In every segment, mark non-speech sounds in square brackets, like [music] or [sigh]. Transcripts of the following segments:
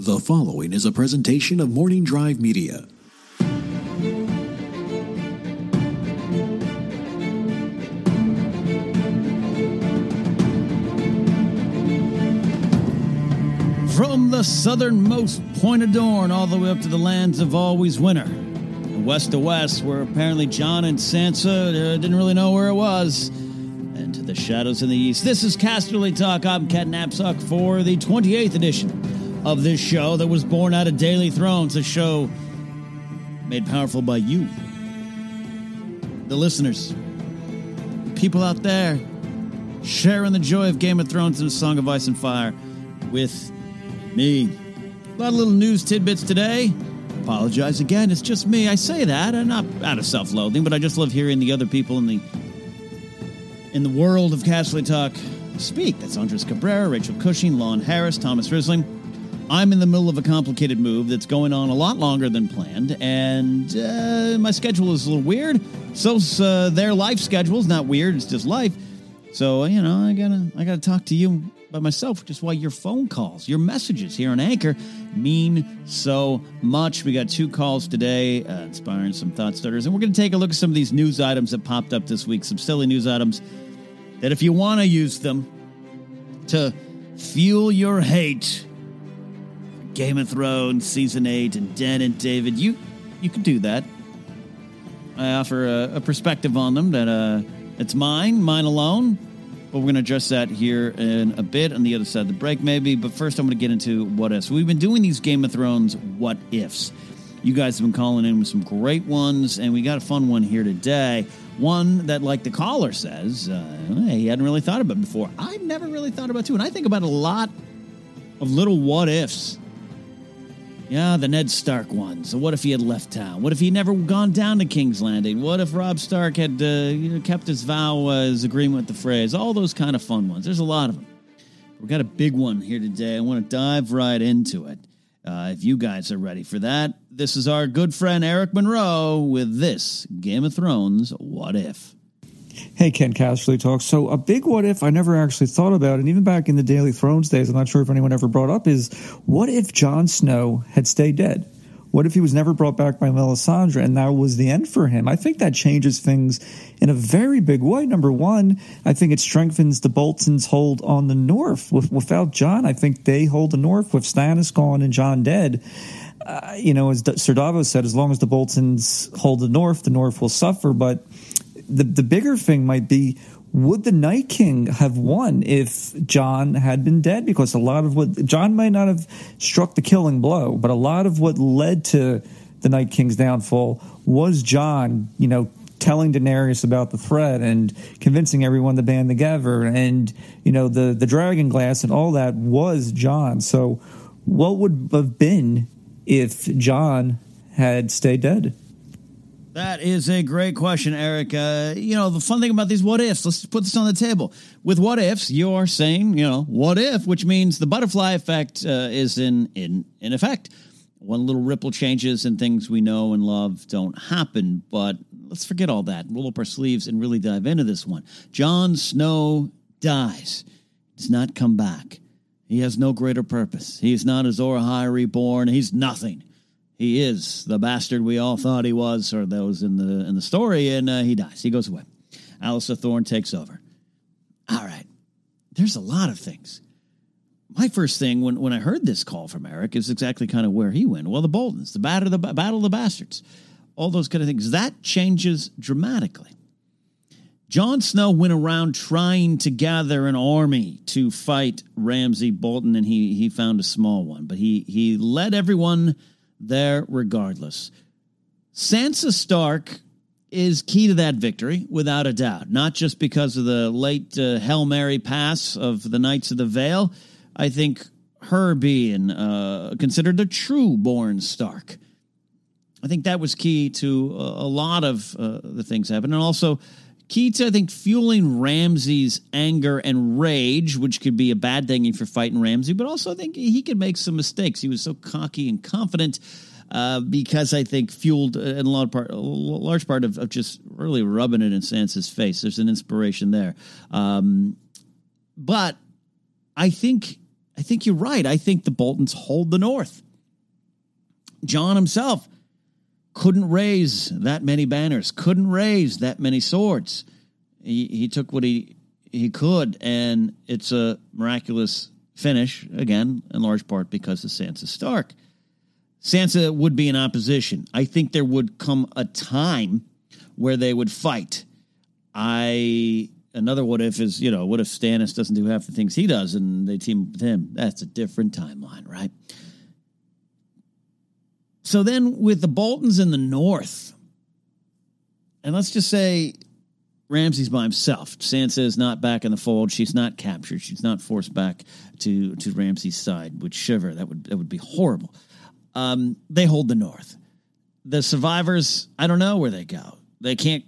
The following is a presentation of Morning Drive Media. From the southernmost point of Dorne all the way up to the lands of Always Winter. And west to west, where apparently Jon and Sansa uh, didn't really know where it was. And to the shadows in the east. This is Casterly Talk. I'm Cat for the 28th edition of this show that was born out of Daily Thrones, a show made powerful by you, the listeners, people out there sharing the joy of Game of Thrones and A Song of Ice and Fire with me. A lot of little news tidbits today. Apologize again. It's just me. I say that, and not out of self-loathing, but I just love hearing the other people in the in the world of Casterly Talk speak. That's Andres Cabrera, Rachel Cushing, Lon Harris, Thomas Risling. I'm in the middle of a complicated move that's going on a lot longer than planned, and uh, my schedule is a little weird. So's uh, their life schedule is not weird; it's just life. So you know, I gotta I gotta talk to you by myself, which is why your phone calls, your messages here on Anchor mean so much. We got two calls today, uh, inspiring some thought starters, and we're to take a look at some of these news items that popped up this week. Some silly news items that, if you want to use them to fuel your hate, Game of Thrones season eight and Dan and David, you you can do that. I offer a, a perspective on them that uh, it's mine, mine alone. But we're going to address that here in a bit on the other side of the break, maybe. But first, I'm going to get into what ifs. We've been doing these Game of Thrones what ifs. You guys have been calling in with some great ones, and we got a fun one here today. One that, like the caller says, uh, he hadn't really thought about before. I've never really thought about too, and I think about a lot of little what ifs. Yeah, the Ned Stark ones. So what if he had left town? What if he never gone down to King's Landing? What if Robb Stark had uh, you know, kept his vow, uh, his agreement with the Freys? All those kind of fun ones. There's a lot of them. We've got a big one here today. I want to dive right into it. Uh, if you guys are ready for that, this is our good friend Eric Monroe with this Game of Thrones What If. Hey, Ken Casterly talks. So, a big what if I never actually thought about, and even back in the Daily Thrones days, I'm not sure if anyone ever brought up, is what if Jon Snow had stayed dead? What if he was never brought back by Melisandre and that was the end for him? I think that changes things in a very big way. Number one, I think it strengthens the Boltons' hold on the North. With, without Jon, I think they hold the North. With Stannis gone and Jon dead, uh, you know, as Sir Davos said, as long as the Boltons hold the North, the North will suffer. But the the bigger thing might be would the Night King have won if Jon had been dead? Because a lot of what Jon might not have struck the killing blow, but a lot of what led to the Night King's downfall was Jon, you know, telling Daenerys about the threat and convincing everyone to band together, and you know the the dragon glass and all that was Jon. So, what would have been if John had stayed dead? That is a great question, Eric. Uh, you know, the fun thing about these what ifs, let's put this on the table. With what ifs, you're saying, you know, what if, which means the butterfly effect uh, is in, in, in effect. One little ripple changes and things we know and love don't happen. But let's forget all that. Roll up our sleeves and really dive into this one. Jon Snow dies, does not come back. He has no greater purpose. He is not Azor Ahai reborn. He's nothing he is the bastard we all thought he was, or those in the in the story, and uh, he dies. He goes away. Alliser Thorne takes over. All right, there's a lot of things. My first thing when, when I heard this call from Eric is exactly kind of where he went. Well, the Boltons, the battle of the battle of the bastards, all those kind of things. That changes dramatically. Jon Snow went around trying to gather an army to fight Ramsay Bolton, and he he found a small one, but he he led everyone there regardless. Sansa Stark is key to that victory, without a doubt. Not just because of the late uh, Hail Mary pass of the Knights of the Vale. I think her being uh, considered the true born Stark. I think that was key to a, lot of uh, the things happening. And also key to, I think, fueling Ramsay's anger and rage, which could be a bad thing if you're fighting Ramsay, but also I think he could make some mistakes. He was so cocky and confident. Uh, because I think fueled in a large part, a large part of, of, just really rubbing it in Sansa's face. There's an inspiration there, um, but I think I think you're right. I think the Boltons hold the North. Jon himself couldn't raise that many banners, couldn't raise that many swords. He, he took what he he could, and it's a miraculous finish again, in large part because of Sansa Stark. Sansa would be in opposition. I think there would come a time where they would fight. I another what if is you know what if Stannis doesn't do half the things he does and they team with him? That's a different timeline, right? So then with the Boltons in the north, and let's just say Ramsay's by himself. Sansa is not back in the fold. She's not captured. She's not forced back to to Ramsay's side. Would shiver. That would that would be horrible. Um, they hold the north. The survivors, I don't know where they go. They can't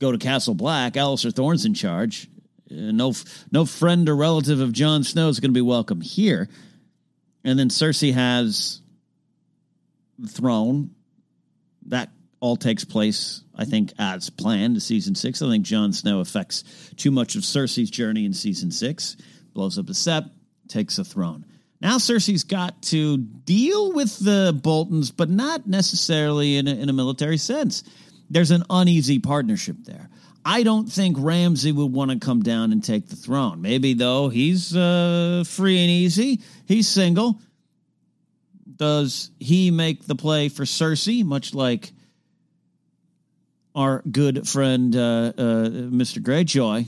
go to Castle Black. Alliser Thorne's in charge. Uh, no, no friend or relative of Jon Snow is going to be welcome here. And then Cersei has the throne. That all takes place, I think, as planned to season six. I think Jon Snow affects too much of Cersei's journey in season six, blows up the sept, takes the throne. Now Cersei's got to deal with the Boltons, but not necessarily in a, in a military sense. There's an uneasy partnership there. I don't think Ramsay would want to come down and take the throne. Maybe though he's uh, free and easy, he's single does he make the play for Cersei, much like our good friend uh, uh, Mr. Greyjoy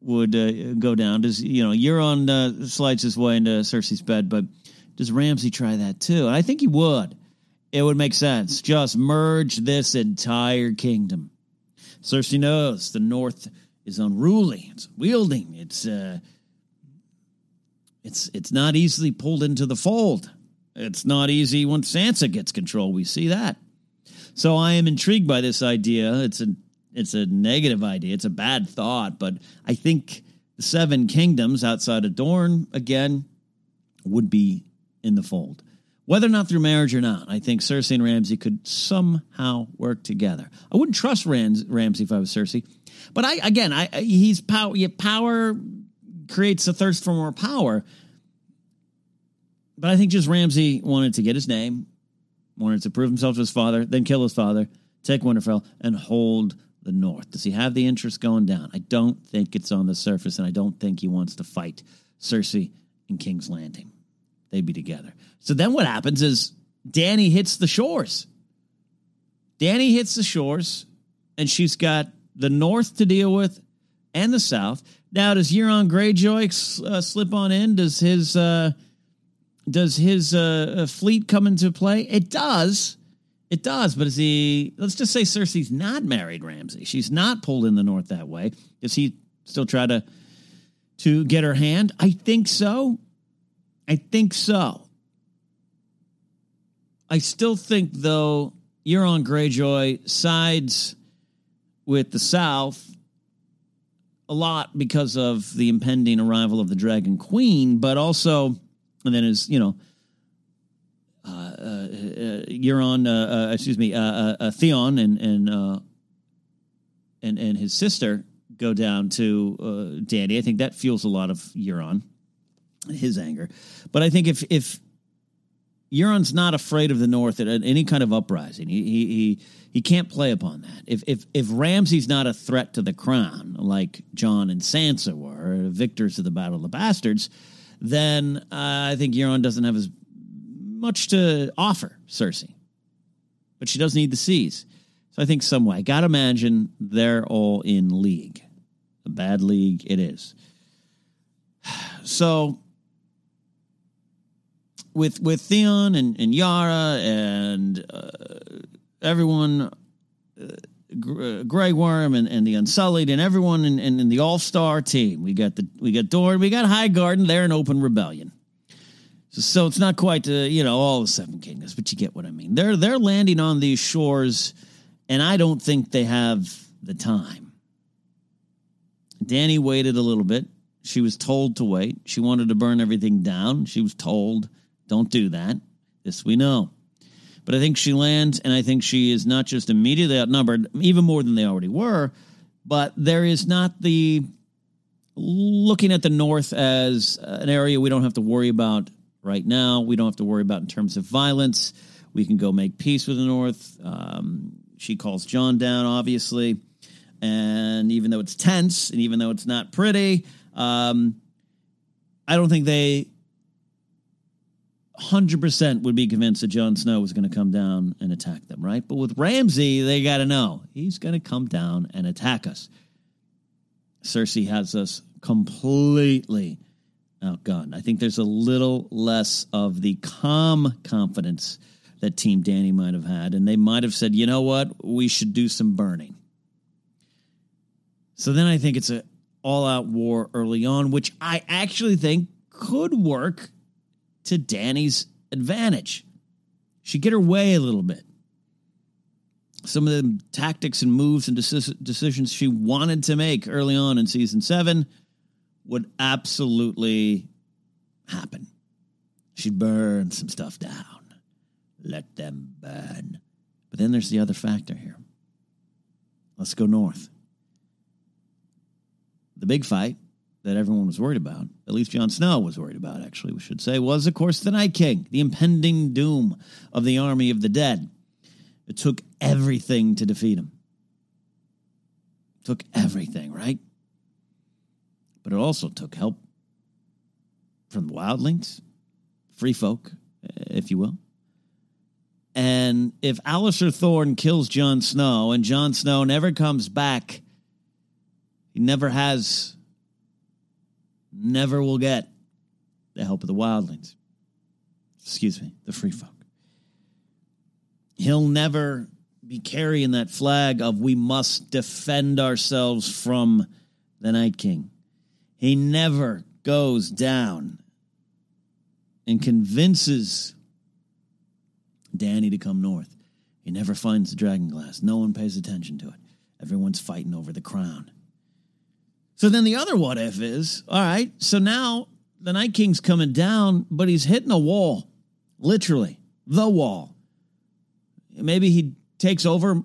would uh, go down? Does you know Euron uh, slides his way into Cersei's bed, but does Ramsay try that too? I think he would. It would make sense. Just merge this entire kingdom. Cersei knows the North is unruly. It's wielding. It's uh, it's it's not easily pulled into the fold. It's not easy once Sansa gets control. We see that. So I am intrigued by this idea. It's a it's a negative idea. It's a bad thought, but I think the seven kingdoms outside of Dorne again would be in the fold. Whether or not through marriage or not, I think Cersei and Ramsay could somehow work together. I wouldn't trust Rams, Ramsay if I was Cersei, but I again, I he's power. Power creates a thirst for more power. But I think just Ramsay wanted to get his name, wanted to prove himself to his father, then kill his father, take Winterfell, and hold the North. Does he have the interest going down? I don't think it's on the surface, and I don't think he wants to fight Cersei in King's Landing. They'd be together. So then what happens is Dany hits the shores. Dany hits the shores, and she's got the North to deal with and the South. Now, does Euron Greyjoy uh, slip on in? Does his uh, does his uh, uh, fleet come into play? It does. It does. But is he? Let's just say Cersei's not married Ramsay. She's not pulled in the north that way. Does he still try to to get her hand? I think so. I think so. I still think though Euron Greyjoy sides with the South a lot because of the impending arrival of the Dragon Queen, but also, and then as you know, uh, uh, Euron, uh, uh, excuse me, uh, uh, uh, Theon and and uh, and and his sister go down to uh, Dany. I think that fuels a lot of Euron, his anger. But I think if if Euron's not afraid of the North at any kind of uprising, he he. he he can't play upon that. If if if Ramsay's not a threat to the crown, like Jon and Sansa were, victors of the Battle of the Bastards, then uh, I think Euron doesn't have as much to offer Cersei. But she does need the seas. So I think some way. Gotta imagine they're all in league. A bad league it is. [sighs] So with with Theon and, and Yara and uh, everyone uh, uh, Grey Worm and, and the Unsullied and everyone in, in, in the All Star team. We got the we got Dorne, we got Highgarden. They're an open rebellion. So, so it's not quite the you know all the Seven Kingdoms, but you get what I mean. They're they're landing on these shores, and I don't think they have the time. Dany waited a little bit. She was told to wait. She wanted to burn everything down. She was told, "Don't do that." This we know. But I think she lands, and I think she is not just immediately outnumbered, even more than they already were, but there is not the looking at the North as an area we don't have to worry about right now. We don't have to worry about in terms of violence. We can go make peace with the North. Um, she calls Jon down, obviously. And even though it's tense and even though it's not pretty, um, I don't think they 100% would be convinced that Jon Snow was going to come down and attack them, right? But with Ramsay, they got to know he's going to come down and attack us. Cersei has us completely outgunned. I think there's a little less of the calm confidence that Team Dany might have had, and they might have said, you know what, we should do some burning. So then I think it's an all out war early on, which I actually think could work to Dany's advantage. she'd get her way a little bit. Some of the tactics and moves and decisions she wanted to make early on in season seven would absolutely happen. She'd burn some stuff down. Let them burn. But then there's the other factor here. Let's go north. The big fight that everyone was worried about, at least Jon Snow was worried about, actually, we should say, was, of course, the Night King, the impending doom of the army of the dead. It took everything to defeat him. It took everything, right? But it also took help from the wildlings, free folk, if you will. And if Alliser Thorne kills Jon Snow and Jon Snow never comes back, he never has never will get the help of the wildlings. Excuse me, the free folk. He'll never be carrying that flag of we must defend ourselves from the Night King. He never goes down and convinces Dany to come north. He never finds the dragon glass. No one pays attention to it. Everyone's fighting over the crown. So then the other what if is all right, so now the Night King's coming down, but he's hitting a wall, literally, the wall. Maybe he takes over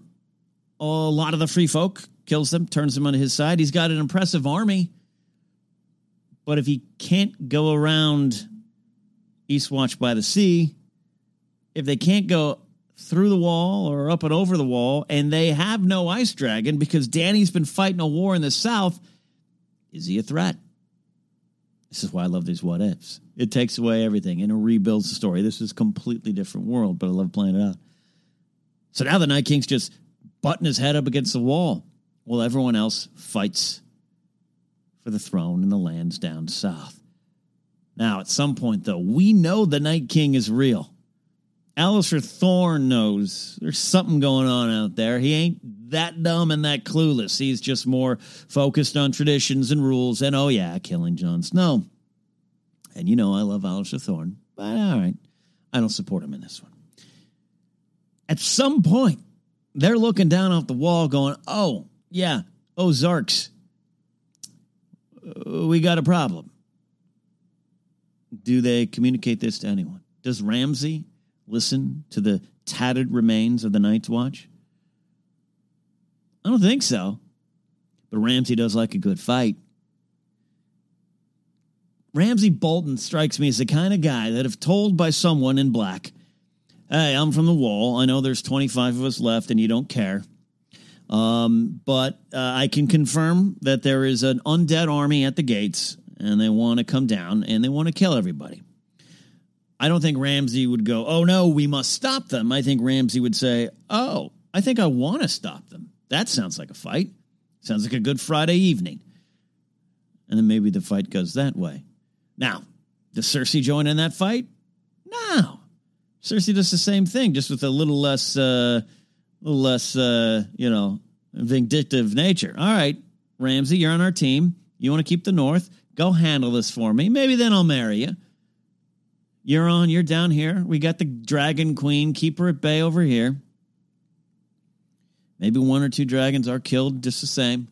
a lot of the free folk, kills them, turns them on his side. He's got an impressive army. But if he can't go around Eastwatch by the Sea, if they can't go through the wall or up and over the wall, and they have no ice dragon because Dany's been fighting a war in the south is he a threat? This is why I love these what ifs. It takes away everything and it rebuilds the story. This is a completely different world, but I love playing it out. So now the Night King's just butting his head up against the wall while everyone else fights for the throne and the lands down south. Now, at some point, though, we know the Night King is real. Alliser Thorne knows there's something going on out there. He ain't that dumb and that clueless. He's just more focused on traditions and rules and, oh, yeah, killing Jon Snow. And you know, I love Alliser Thorne, but all right, I don't support him in this one. At some point, they're looking down off the wall going, oh, yeah, Ozarks, uh, we got a problem. Do they communicate this to anyone? Does Ramsay listen to the tattered remains of the Night's Watch? I don't think so. But Ramsay does like a good fight. Ramsay Bolton strikes me as the kind of guy that, if told by someone in black, hey, I'm from the wall, I know there's 25 of us left and you don't care. Um, but uh, I can confirm that there is an undead army at the gates and they want to come down and they want to kill everybody. I don't think Ramsay would go, oh no, we must stop them. I think Ramsay would say, oh, I think I want to stop them. That sounds like a fight. Sounds like a good Friday evening. And then maybe the fight goes that way. Now, does Cersei join in that fight? No. Cersei does the same thing, just with a little less, uh, little less, uh, you know, vindictive nature. All right, Ramsay, you're on our team. You want to keep the North? Go handle this for me. Maybe then I'll marry you. You're on, you're down here. We got the Dragon Queen. Keep her at bay over here. Maybe one or two dragons are killed just the same.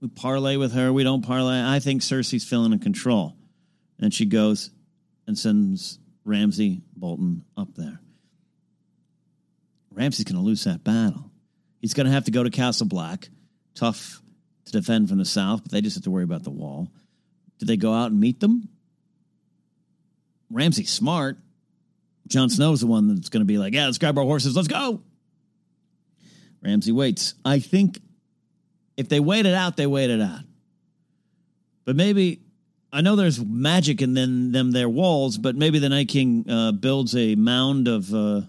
We parlay with her. We don't parlay. I think Cersei's feeling in control. And she goes and sends Ramsay Bolton up there. Ramsay's going to lose that battle. He's going to have to go to Castle Black. Tough to defend from the south, but they just have to worry about the wall. Do they go out and meet them? Ramsay's smart. Jon Snow's the one that's going to be like, yeah, let's grab our horses, let's go. Ramsay waits. I think if they wait it out, they wait it out. But maybe I know there's magic in them, them their walls, but maybe the Night King uh, builds a mound of uh,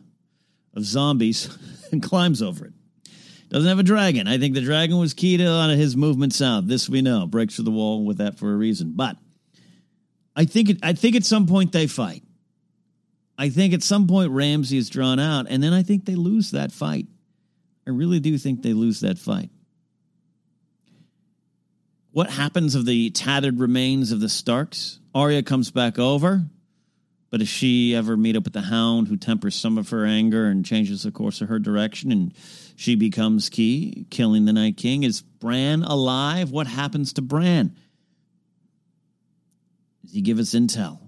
of zombies [laughs] and climbs over it. Doesn't have a dragon. I think the dragon was key to a lot of his movement south. This we know. Breaks through the wall with that for a reason. But I think it, I think at some point they fight. I think at some point Ramsay is drawn out, and then I think they lose that fight. I really do think they lose that fight. What happens of the tattered remains of the Starks? Arya comes back over, but does she ever meet up with the Hound, who tempers some of her anger and changes the course of her direction, and she becomes key, killing the Night King? Is Bran alive? What happens to Bran? Does he give us intel?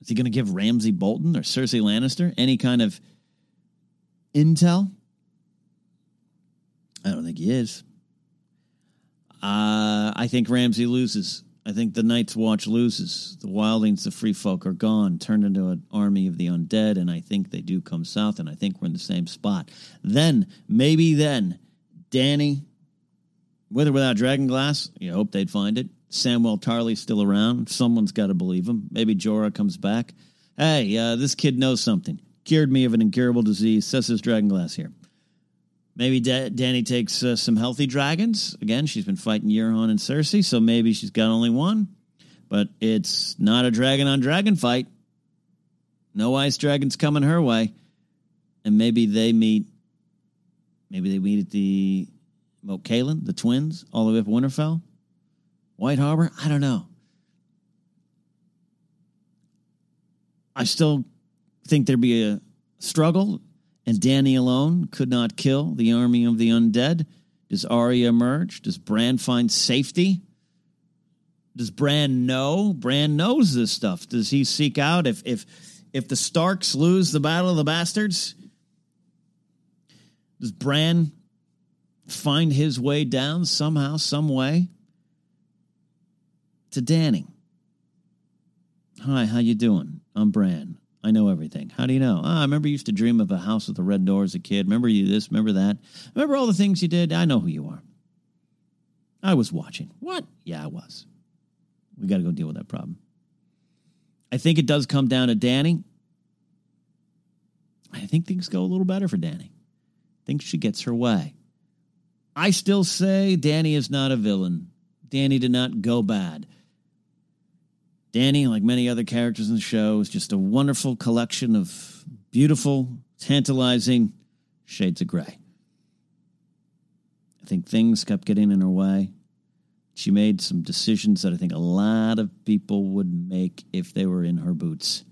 Is he going to give Ramsay Bolton or Cersei Lannister any kind of intel? I don't think he is. Uh, I think Ramsay loses. I think the Night's Watch loses. The wildlings, the free folk are gone, turned into an army of the undead, and I think they do come south, and I think we're in the same spot. Then, maybe then, Dany, with or without Dragonglass, you hope they'd find it. Samwell Tarly's still around. Someone's got to believe him. Maybe Jorah comes back. Hey, uh, this kid knows something. Cured me of an incurable disease. Says his Dragonglass here. Maybe da- Dany takes uh, some healthy dragons. Again, she's been fighting Euron and Cersei, so maybe she's got only one. But it's not a dragon on dragon fight. No ice dragons coming her way. And maybe they meet. Maybe they meet at the Moat Cailin, the twins, all the way up Winterfell. White Harbor? I don't know. I still think there'd be a struggle and Dany alone could not kill the army of the undead? Does Arya emerge? Does Bran find safety? Does Bran know? Bran knows this stuff. Does he seek out if if if the Starks lose the Battle of the Bastards? Does Bran find his way down somehow, some way to Dany. Hi, how you doing? I'm Bran. I know everything. How do you know? Oh, I remember you used to dream of a house with a red door as a kid. Remember you this, remember that. Remember all the things you did? I know who you are. I was watching. What? Yeah, I was. We got to go deal with that problem. I think it does come down to Dany. I think things go a little better for Dany. I think she gets her way. I still say Dany is not a villain. Dany did not go bad. Dany, like many other characters in the show, is just a wonderful collection of beautiful, tantalizing shades of gray. I think things kept getting in her way. She made some decisions that I think a lot of people would make if they were in her boots.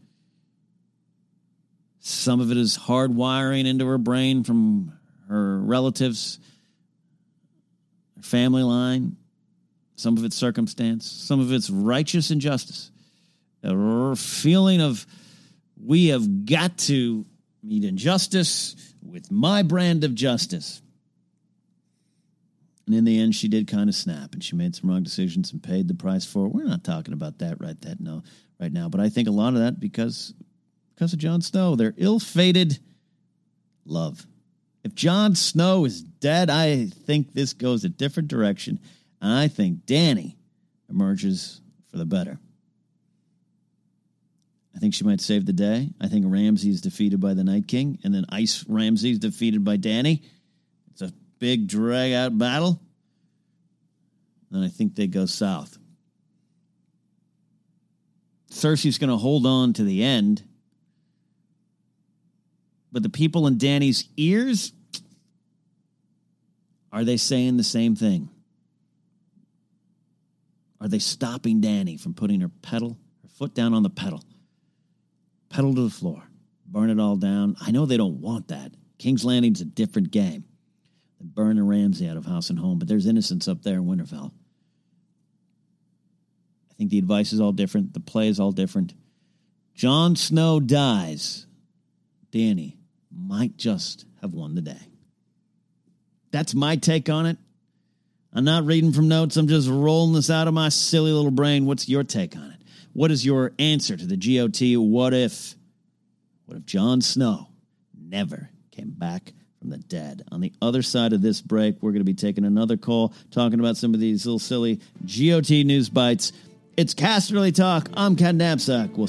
Some of it is hardwiring into her brain from her relatives, her family line. Some of it's circumstance, some of it's righteous injustice. A feeling of we have got to meet injustice with my brand of justice. And in the end, she did kind of snap, and she made some wrong decisions and paid the price for it. We're not talking about that right that no right now, but I think a lot of that because because of Jon Snow, their ill-fated love. If Jon Snow is dead, I think this goes a different direction. I think Dany emerges for the better. I think she might save the day. I think Ramsay is defeated by the Night King, and then Ice Ramsay is defeated by Dany. It's a big drag out battle. Then I think they go south. Cersei's going to hold on to the end. But the people in Dany's ears Are they saying the same thing? Are they stopping Dany from putting her pedal, her foot down on the pedal? Pedal to the floor, burn it all down. I know they don't want that. King's Landing's a different game than burning Ramsay out of house and home, but there's innocence up there in Winterfell. I think the advice is all different. The play is all different. Jon Snow dies. Dany might just have won the day. That's my take on it. I'm not reading from notes. I'm just rolling this out of my silly little brain. What's your take on it? What is your answer to the GOT? What if? What if Jon Snow never came back from the dead? On the other side of this break, we're going to be taking another call, talking about some of these little silly GOT news bites. It's Casterly Talk. I'm Ken Napzok. We'll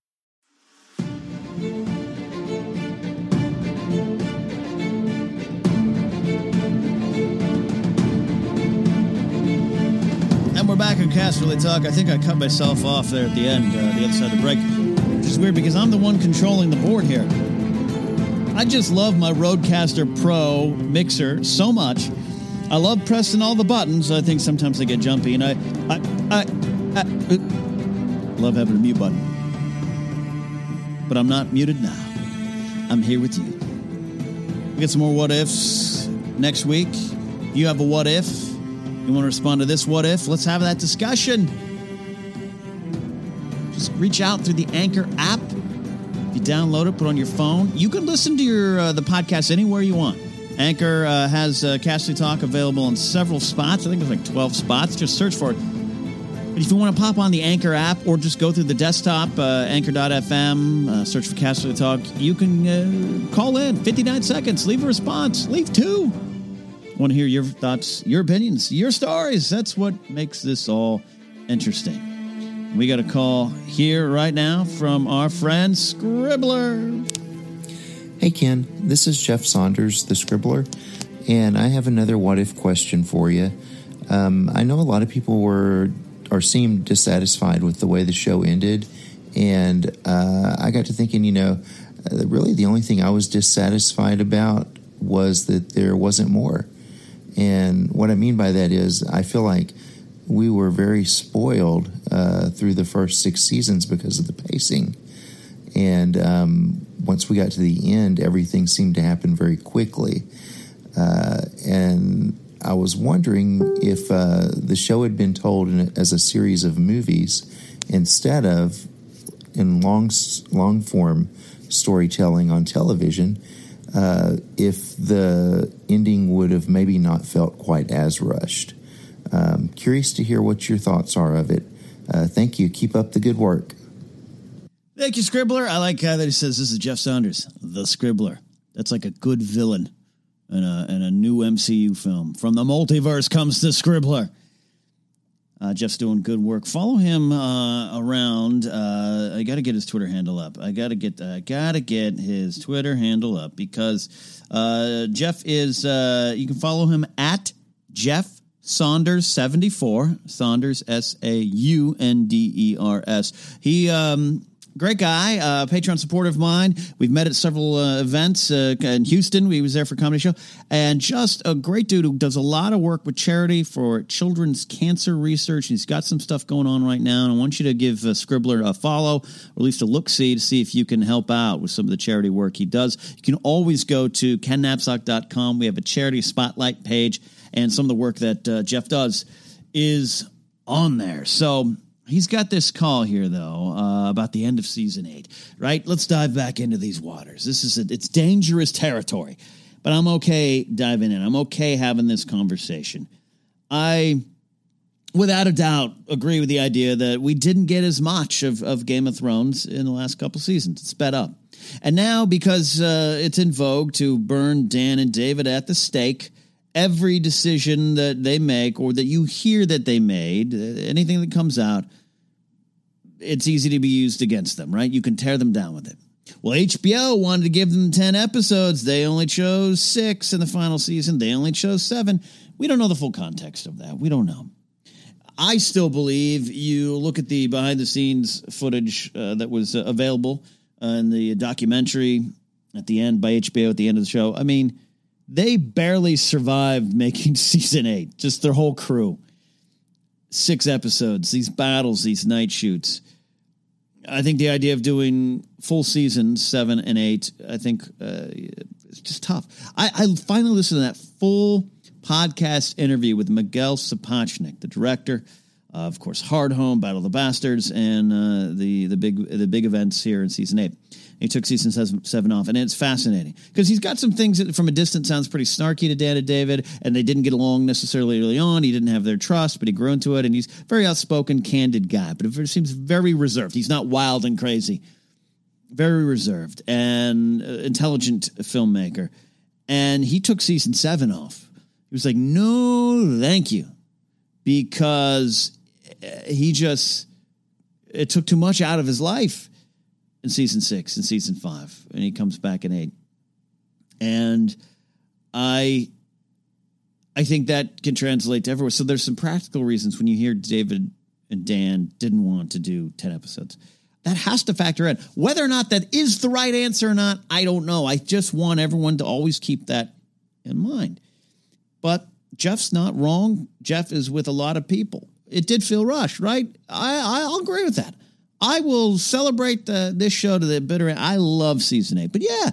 Back on Casterly Talk. I think I cut myself off there at the end, uh, the other side of the break, which is weird because I'm the one controlling the board here. I just love my RODECaster Pro mixer so much. I love pressing all the buttons. I think sometimes I get jumpy, and I, I, I, I uh, love having a mute button. But I'm not muted now. I'm here with you. We get some more what ifs next week. You have a what if? You want to respond to this what if? Let's have that discussion. Just reach out through the Anchor app. If you download it, put on your phone. You can listen to your uh, the podcast anywhere you want. Anchor uh, has uh, Casterly Talk available in several spots. I think there's like 12 spots. Just search for it. But if you want to pop on the Anchor app or just go through the desktop, uh, anchor.fm, uh, search for Casterly Talk, you can uh, call in 59 seconds, leave a response, leave two want to hear your thoughts, your opinions, your stories. That's what makes this all interesting. We got a call here right now from our friend Scribbler. Hey Ken, this is Jeff Saunders, the Scribbler, and I have another what if question for you. Um, I know a lot of people were or seemed dissatisfied with the way the show ended, and uh, I got to thinking, you know, uh, really the only thing I was dissatisfied about was that there wasn't more. And what I mean by that is, I feel like we were very spoiled uh, through the first six seasons because of the pacing. And um, once we got to the end, everything seemed to happen very quickly. Uh, and I was wondering if uh, the show had been told a, as a series of movies instead of in long long form storytelling on television uh, if the ending would have maybe not felt quite as rushed. Um, curious to hear what your thoughts are of it. Uh, thank you. Keep up the good work. Thank you, Scribbler. I like how that he says this is Jeff Saunders, the Scribbler. That's like a good villain in a, in a new MCU film. From the multiverse comes the Scribbler. Uh, Jeff's doing good work. Follow him uh, around. Uh, I got to get his Twitter handle up. I got to get. I got to get his Twitter handle up because uh, Jeff is. Uh, you can follow him at Jeff Saunders seventy four. Saunders S A U N D E R S. He um, great guy, uh, Patreon supporter of mine. We've met at several uh, events uh, in Houston. We was there for comedy show, and just a great dude who does a lot of work with charity for children's cancer research. He's got some stuff going on right now, and I want you to give uh, Scribbler a follow, or at least a look see to see if you can help out with some of the charity work he does. You can always go to kennapzok.com. We have a charity spotlight page, and some of the work that uh, Jeff does is on there. So He's got this call here, though, uh, about the end of season eight. Right? Let's dive back into these waters. This is a, it's dangerous territory, but I'm okay diving in. I'm okay having this conversation. I, without a doubt, agree with the idea that we didn't get as much of, of Game of Thrones in the last couple seasons. It sped up. And now, because uh, it's in vogue to burn Dan and David at the stake, every decision that they make or that you hear that they made, uh, anything that comes out, it's easy to be used against them, right? You can tear them down with it. Well, HBO wanted to give them 10 episodes. They only chose six in the final season. They only chose seven. We don't know the full context of that. We don't know. I still believe you look at the behind the scenes footage uh, that was uh, available in the documentary at the end by HBO at the end of the show. I mean, they barely survived making [laughs] season eight, just their whole crew. Six episodes, these battles, these night shoots. I think the idea of doing full season seven and eight, I think uh, it's just tough. I, I finally listened to that full podcast interview with Miguel Sapochnik, the director, uh, of course, Hardhome, Battle of the Bastards, and uh, the the big the big events here in season eight. He took season seven, seven off, and it's fascinating because he's got some things that, from a distance, sounds pretty snarky to Dan and David, and they didn't get along necessarily early on. He didn't have their trust, but he grew into it, and he's very outspoken, candid guy, but it seems very reserved. He's not wild and crazy, very reserved and uh, intelligent filmmaker. And he took season seven off. He was like, "No, thank you," because uh, he just it took too much out of his life in season six and season five, and he comes back in eight. And I I think that can translate to everyone. So there's some practical reasons when you hear David and Dan didn't want to do 10 episodes. That has to factor in. Whether or not that is the right answer or not, I don't know. I just want everyone to always keep that in mind. But Jeff's not wrong. Jeff is with a lot of people. It did feel rushed, right? I, I'll agree with that. I will celebrate the, this show to the bitter end. I love season eight, but yeah,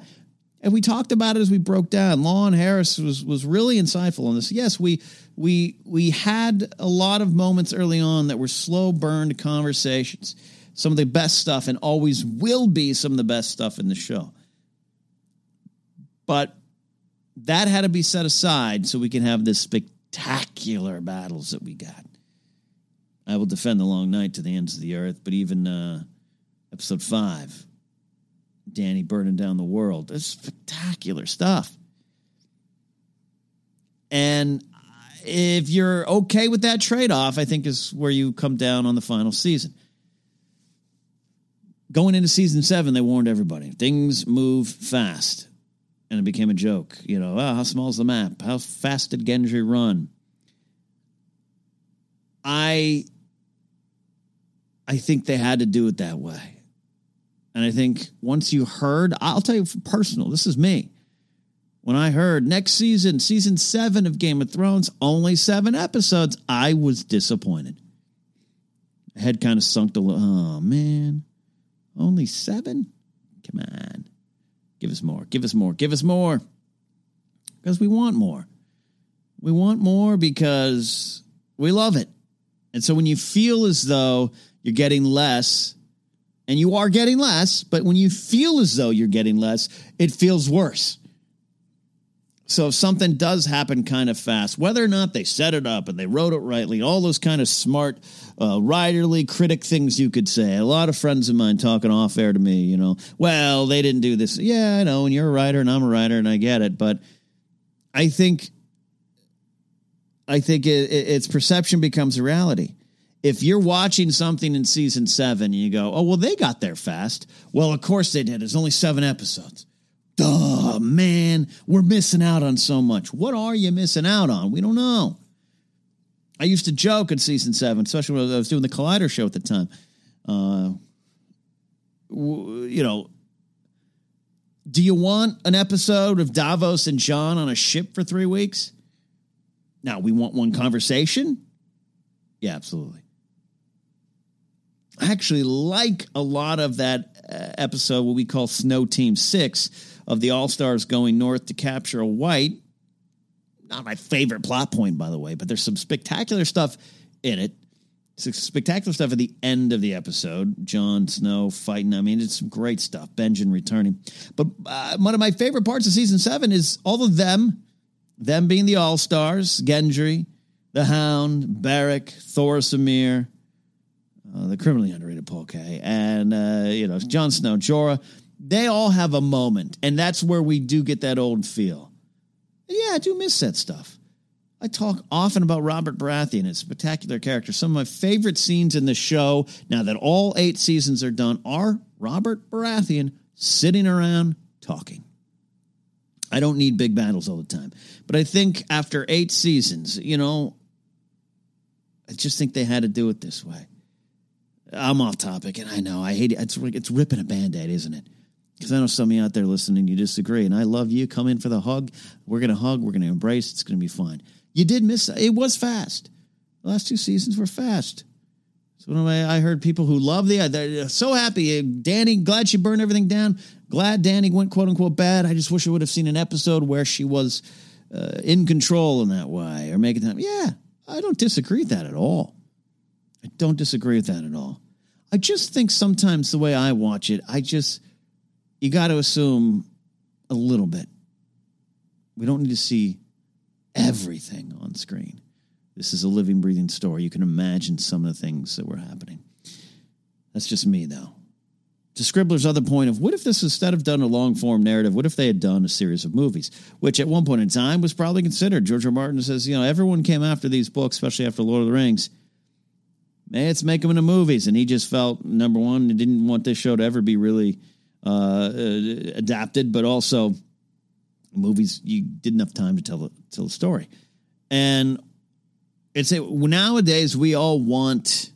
and we talked about it as we broke down. Lon Harris was was really insightful on this. Yes, we we we had a lot of moments early on that were slow burned conversations. Some of the best stuff, and always will be some of the best stuff in the show. But that had to be set aside so we can have this spectacular battles that we got. I will defend the long night to the ends of the earth, but even uh, episode five, Dany burning down the world, it's spectacular stuff. And if you're okay with that trade off, I think is where you come down on the final season. Going into season seven, they warned everybody things move fast. And it became a joke. You know, oh, how small is the map? How fast did Gendry run? I I think they had to do it that way. And I think once you heard, I'll tell you personal, this is me. When I heard next season, season seven of Game of Thrones, only seven episodes, I was disappointed. Head kind of sunk a little. Oh, man. Only seven? Come on. Give us more. Give us more. Give us more. Because we want more. We want more because we love it. And so when you feel as though you're getting less, and you are getting less, but when you feel as though you're getting less, it feels worse. So if something does happen kind of fast, whether or not they set it up and they wrote it rightly, all those kind of smart, uh, writerly critic things you could say. A lot of friends of mine talking off air to me, you know, well, they didn't do this. Yeah, I know, and you're a writer and I'm a writer and I get it, but I think, I think it, it, its perception becomes reality if you're watching something in season seven and you go, oh, well, they got there fast. Well, of course they did. It's only seven episodes. Duh, man, we're missing out on so much. What are you missing out on? We don't know. I used to joke in season seven, especially when I was doing the Collider show at the time. Uh, you know, do you want an episode of Davos and Jon on a ship for three weeks? Now, we want one conversation? Yeah, absolutely. Actually like a lot of that uh, episode, what we call Snow Team Six, of the All Stars going north to capture a white. Not my favorite plot point, by the way, but there's some spectacular stuff in it. Some spectacular stuff at the end of the episode. Jon Snow fighting. I mean, it's some great stuff. Benjen returning. But uh, one of my favorite parts of season seven is all of them, them being the All Stars, Gendry, the Hound, Beric, Thoros of Myr, the criminally underrated Paul Kaye, and uh, you know Jon Snow, Jorah. They all have a moment, and that's where we do get that old feel. Yeah, I do miss that stuff. I talk often about Robert Baratheon, his spectacular character. Some of my favorite scenes in the show, now that all eight seasons are done, are Robert Baratheon sitting around talking. I don't need big battles all the time. But I think after eight seasons, you know, I just think they had to do it this way. I'm off topic, and I know I hate it. It's, it's ripping a band aid, isn't it? Because I know some of you out there listening, you disagree, and I love you. Come in for the hug. We're to hug. We're to embrace. It's to be fine. You did miss it was fast. The last two seasons were fast. So I heard people who love the they're so happy. Dany, glad she burned everything down. Glad Dany went quote unquote bad. I just wish I would have seen an episode where she was uh, in control in that way or making that. Yeah, I don't disagree with that at all. I don't disagree with that at all. I just think sometimes the way I watch it, I just you got to assume a little bit. We don't need to see everything on screen. This is a living, breathing story. You can imagine some of the things that were happening. That's just me, though. To Scribbler's other point of what if this instead of done a long form narrative, what if they had done a series of movies, which at one point in time was probably considered. George R. Martin says, you know, everyone came after these books, especially after Lord of the Rings. Let's make them into movies. And he just felt, number one, he didn't want this show to ever be really uh, uh, adapted, but also movies you didn't have time to tell the, tell the story. And it's a, nowadays we all want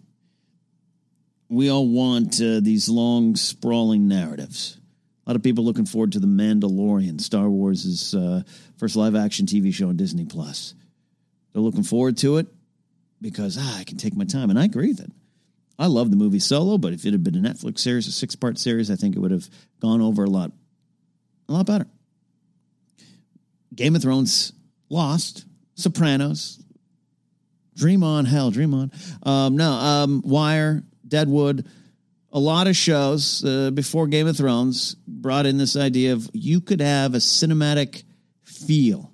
we all want uh, these long sprawling narratives. A lot of people looking forward to the mandalorian star wars' uh, first live action tv show on disney plus. They're looking forward to it because ah, i can take my time and i agree with it i love the movie solo but if it had been a netflix series a six part series i think it would have gone over a lot a lot better Game of Thrones lost. Sopranos. Dream on, hell, dream on. Um, no, um, Wire, Deadwood, a lot of shows uh, before Game of Thrones brought in this idea of you could have a cinematic feel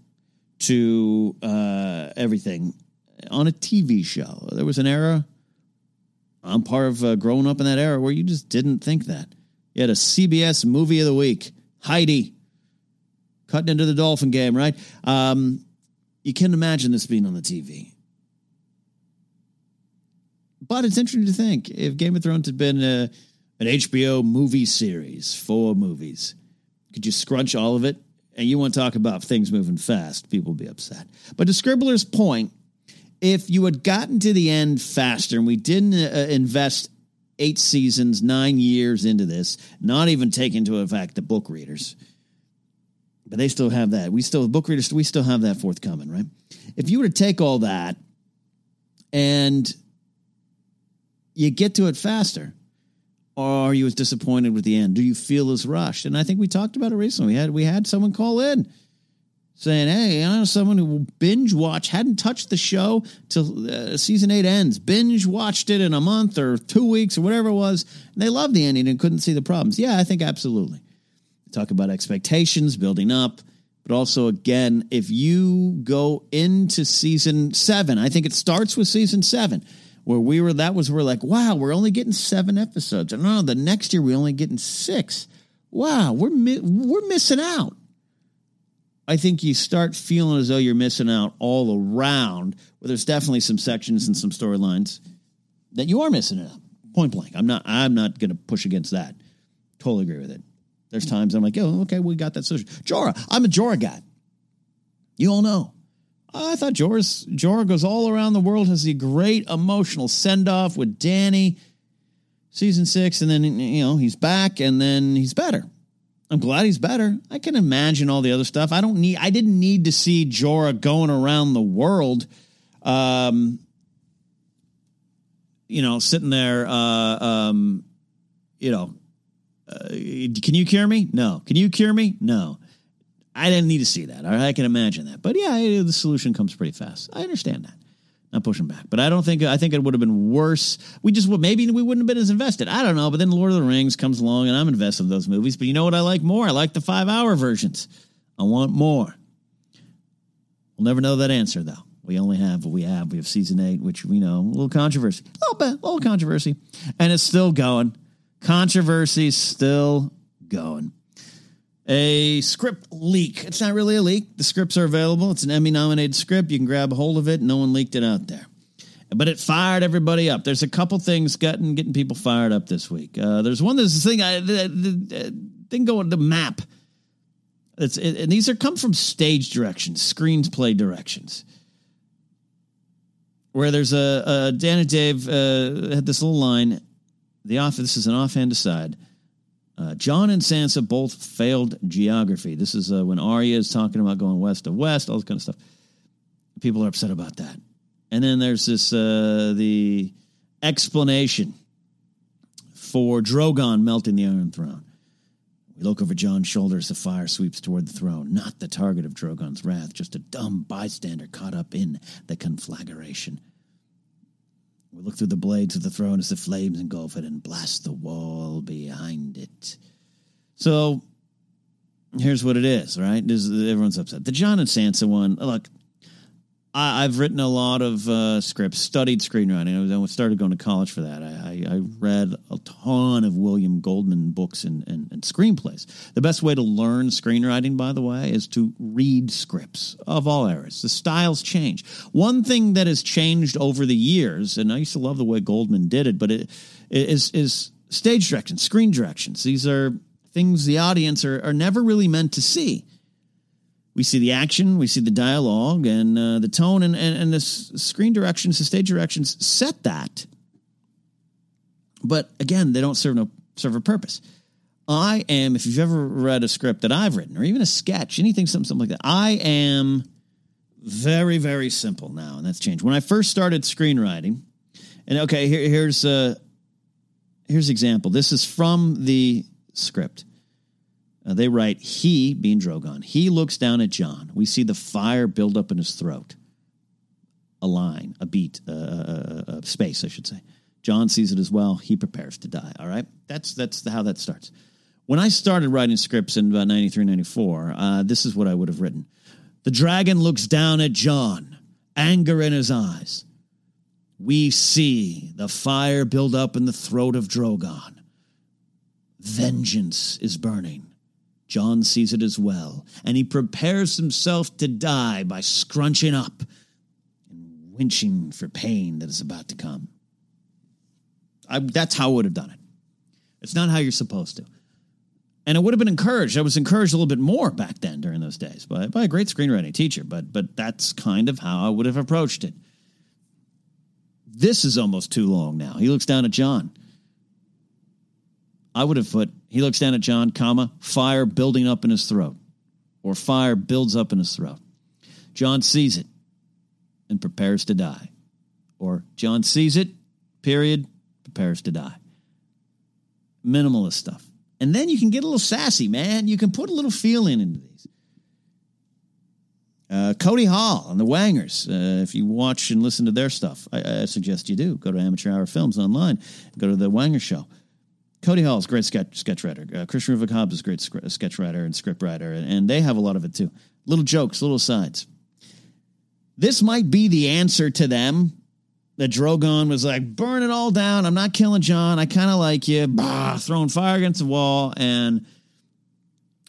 to uh, everything on a TV show. There was an era, I'm part of uh, growing up in that era where you just didn't think that. You had a CBS movie of the week, Heidi cutting into the Dolphin game, right? Um, you can imagine this being on the TV. But it's interesting to think if Game of Thrones had been a, an HBO movie series, four movies, could you scrunch all of it? And you want to talk about things moving fast, people be upset. But to Scribbler's point, if you had gotten to the end faster and we didn't uh, invest eight seasons, nine years into this, not even take into effect the book readers, but they still have that. We still book readers. We still have that forthcoming, right? If you were to take all that and you get to it faster, are you as disappointed with the end? Do you feel as rushed? And I think we talked about it recently. We had we had someone call in saying, "Hey, I know someone who binge watch hadn't touched the show till uh, season eight ends. Binge watched it in a month or two weeks or whatever it was, and they loved the ending and couldn't see the problems." Yeah, I think absolutely talk about expectations building up. But also, again, if you go into season seven, I think it starts with season seven, where we were, that was, we're like, wow, we're only getting seven episodes. And no, the next year we're only getting six. Wow, we're, mi- we're missing out. I think you start feeling as though you're missing out all around, where there's definitely some sections and some storylines that you are missing out. Point blank. I'm not, I'm not going to push against that. Totally agree with it. There's times I'm like, oh, okay, we got that solution. Jorah, I'm a Jorah guy. You all know. I thought Jorah's, Jorah goes all around the world, has a great emotional send off with Dany, season six, and then, you know, he's back and then he's better. I'm glad he's better. I can imagine all the other stuff. I don't need, I didn't need to see Jorah going around the world, um, you know, sitting there, uh, um, you know, uh, can you cure me? No. Can you cure me? No. I didn't need to see that. I can imagine that. But yeah, the solution comes pretty fast. I understand that. Not pushing back. But I don't think, I think it would have been worse. We just would, maybe we wouldn't have been as invested. I don't know. But then Lord of the Rings comes along and I'm invested in those movies. But you know what I like more? I like the five hour versions. I want more. We'll never know that answer though. We only have what we have. We have season eight, which we know a little controversy, a little bit, a little controversy, and it's still going. Controversy still going. A script leak. It's not really a leak. The scripts are available. It's an Emmy nominated script. You can grab a hold of it. No one leaked it out there but it fired everybody up. There's a couple things getting getting people fired up this week. Uh, there's one. There's this thing. I the, the, thing going the map. It's it, and these are come from stage directions, screenplay directions. Where there's a, a Dan and Dave uh, had this little line. The off. This is an offhand aside. Uh, Jon and Sansa both failed geography. This is uh, when Arya is talking about going west of west, all this kind of stuff. People are upset about that. And then there's this uh, the explanation for Drogon melting the Iron Throne. We look over Jon's shoulder as the fire sweeps toward the throne, not the target of Drogon's wrath, just a dumb bystander caught up in the conflagration. We look through the blades of the throne as the flames engulf it and blast the wall behind it. So here's what it is, right? This, everyone's upset. The Jon and Sansa one, look, I, have written a lot of uh, scripts, studied screenwriting. I started going to college for that. I, I, I read a ton of William Goldman books and, and, and, screenplays. The best way to learn screenwriting, by the way, is to read scripts of all eras. The styles change. One thing that has changed over the years, and I used to love the way Goldman did it, but it is is stage directions, screen directions. These are things the audience are, are never really meant to see we see the action, we see the dialogue, and uh, the tone, and, and, and the screen directions, the stage directions set that. But again, they don't serve no serve a purpose. I am, if you've ever read a script that I've written, or even a sketch, anything, something, something like that, I am very, very simple now, and that's changed. When I first started screenwriting, and okay, here, here's a here's example. This is from the script. Uh, they write, he, being Drogon, he looks down at Jon. We see the fire build up in his throat. A line, a beat, a, a, a space, I should say. Jon sees it as well. He prepares to die. All right. That's, that's how that starts. When I started writing scripts in about 93, 94, uh, this is what I would have written. The dragon looks down at Jon, anger in his eyes. We see the fire build up in the throat of Drogon. Vengeance is burning. Jon sees it as well, and he prepares himself to die by scrunching up and winching for pain that is about to come. I, that's how I would have done it. It's not how you're supposed to. And I would have been encouraged. I was encouraged a little bit more back then during those days by, by a great screenwriting teacher, but but that's kind of how I would have approached it. This is almost too long now. He looks down at Jon. I would have put, he looks down at Jon, comma, fire building up in his throat, or fire builds up in his throat. Jon sees it and prepares to die. Or Jon sees it, period, prepares to die. Minimalist stuff. And then you can get a little sassy, man. You can put a little feeling into these. Uh, Cody Hall and the Wangers. Uh, if you watch and listen to their stuff, I, I, suggest you do. Go to Amateur Hour Films online. Go to the Wanger Show. Cody Hall is a great sketch sketch writer. Uh, Christian Hobbs is a great sc- sketch writer and script writer, and, and they have a lot of it too. Little jokes, little sides. This might be the answer to them. That Drogon was like, burn it all down. I'm not killing Jon. I kind of like you. Bah, throwing fire against the wall, and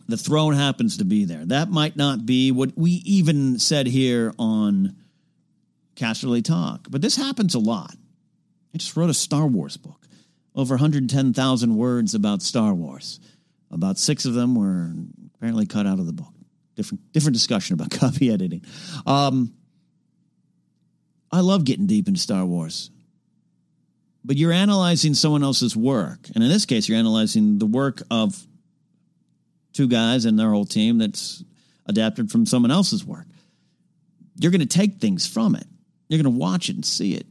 the throne happens to be there. That might not be what we even said here on Casterly Talk, but this happens a lot. I just wrote a Star Wars book over 110,000 words about Star Wars. About six of them were apparently cut out of the book. Different, different discussion about [laughs] copy editing. Um, I love getting deep into Star Wars. But you're analyzing someone else's work. And in this case, you're analyzing the work of two guys and their whole team that's adapted from someone else's work. You're going to take things from it. You're going to watch it and see it.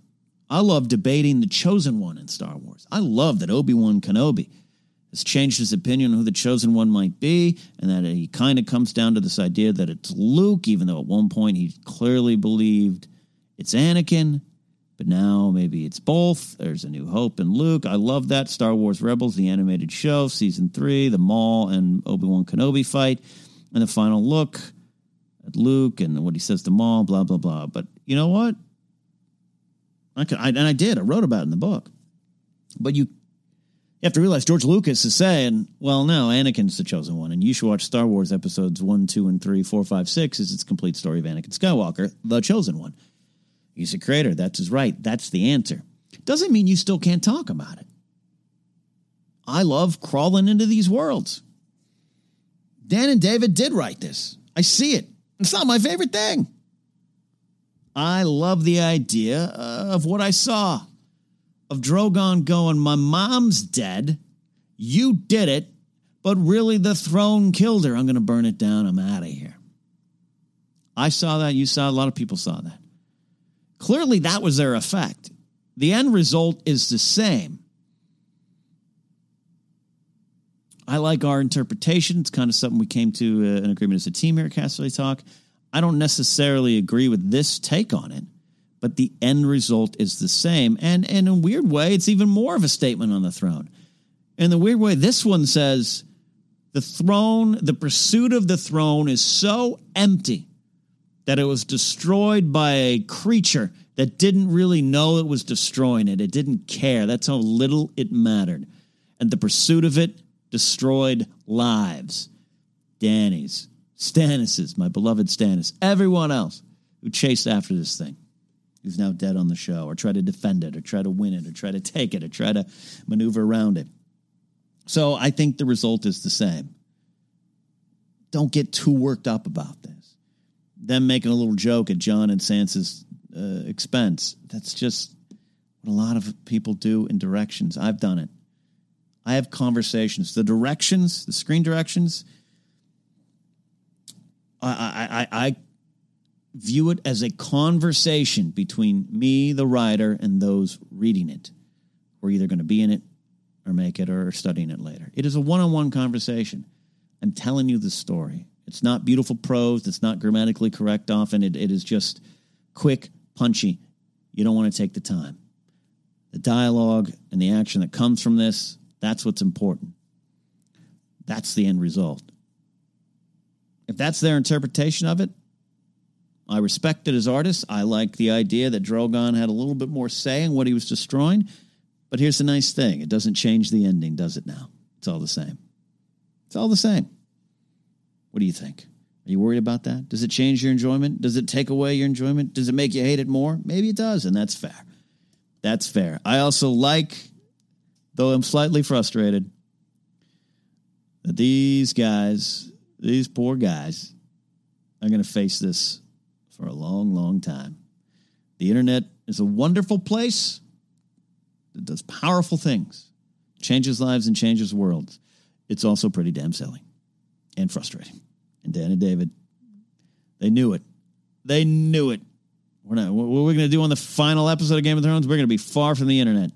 I love debating the chosen one in Star Wars. I love that Obi Wan Kenobi has changed his opinion on who the chosen one might be, and that he kind of comes down to this idea that it's Luke, even though at one point he clearly believed it's Anakin, but now maybe it's both. There's a new hope in Luke. I love that. Star Wars Rebels, the animated show, season three, the Maul and Obi Wan Kenobi fight, and the final look at Luke and what he says to Maul, blah, blah, blah. But you know what? I could, I, and I did. I wrote about it in the book. But you, you have to realize George Lucas is saying, well, no, Anakin's the chosen one. And you should watch Star Wars episodes one, two, and three, four, five, six is its complete story of Anakin Skywalker, the chosen one. He's a creator. That's his right. That's the answer. Doesn't mean you still can't talk about it. I love crawling into these worlds. Dan and David did write this. I see it. It's not my favorite thing. I love the idea of what I saw of Drogon going, My mom's dead. You did it, but really the throne killed her. I'm going to burn it down. I'm out of here. I saw that. You saw a lot of people saw that. Clearly, that was their effect. The end result is the same. I like our interpretation. It's kind of something we came to uh, an agreement as a team here at Casterly Talk. I don't necessarily agree with this take on it, but the end result is the same. And, and in a weird way, it's even more of a statement on the throne. In the weird way, this one says the throne, the pursuit of the throne is so empty that it was destroyed by a creature that didn't really know it was destroying it. It didn't care. That's how little it mattered. And the pursuit of it destroyed lives. Dany's, Stannis's, my beloved Stannis, everyone else who chased after this thing, who's now dead on the show, or try to defend it, or try to win it, or try to take it, or try to maneuver around it. So I think the result is the same. Don't get too worked up about this. Them making a little joke at Jon and Sansa's uh, expense. That's just what a lot of people do in directions. I've done it. I have conversations. The directions, the screen directions, I, I, I, view it as a conversation between me, the writer, and those reading it. We're either going to be in it or make it or studying it later. It is a one on one conversation. I'm telling you the story. It's not beautiful prose. It's not grammatically correct often. It, it is just quick, punchy. You don't want to take the time. The dialogue and the action that comes from this, that's what's important. That's the end result. If that's their interpretation of it, I respect it as artists. I like the idea that Drogon had a little bit more say in what he was destroying. But here's the nice thing it doesn't change the ending, does it now? It's all the same. It's all the same. What do you think? Are you worried about that? Does it change your enjoyment? Does it take away your enjoyment? Does it make you hate it more? Maybe it does, and that's fair. That's fair. I also like, though I'm slightly frustrated, that these guys, these poor guys, are going to face this for a long, long time. The internet is a wonderful place that does powerful things, changes lives and changes worlds. It's also pretty damn silly and frustrating. And Dan and David, they knew it. They knew it. We're not. What we're going to do on the final episode of Game of Thrones? We're going to be far from the internet.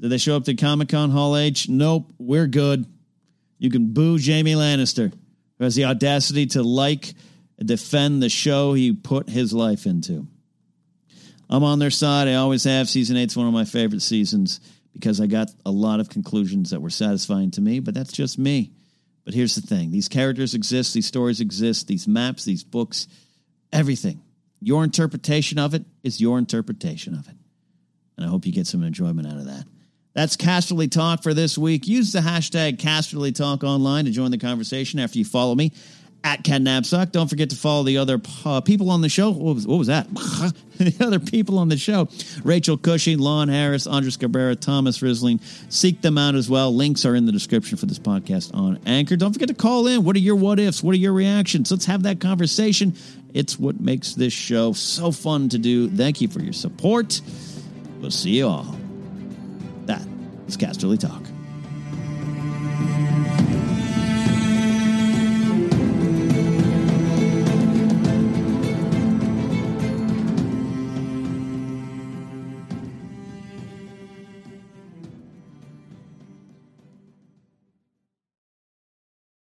Did they show up to Comic Con Hall H? Nope. We're good. You can boo Jaime Lannister, who has the audacity to like defend the show he put his life into. I'm on their side. I always have. Season eight's one of my favorite seasons because I got a lot of conclusions that were satisfying to me, but that's just me. But here's the thing these characters exist, these stories exist, these maps, these books, everything. Your interpretation of it is your interpretation of it. And I hope you get some enjoyment out of that. That's Casterly Talk for this week. Use the hashtag Casterly Talk online to join the conversation after you follow me at Ken Napzok. Don't forget to follow the other uh, people on the show. What was, what was that? [laughs] the other people on the show Rachel Cushing, Lon Harris, Andres Cabrera, Thomas Risling. Seek them out as well. Links are in the description for this podcast on Anchor. Don't forget to call in. What are your what ifs? What are your reactions? Let's have that conversation. It's what makes this show so fun to do. Thank you for your support. We'll see you all. Is Casterly Talk.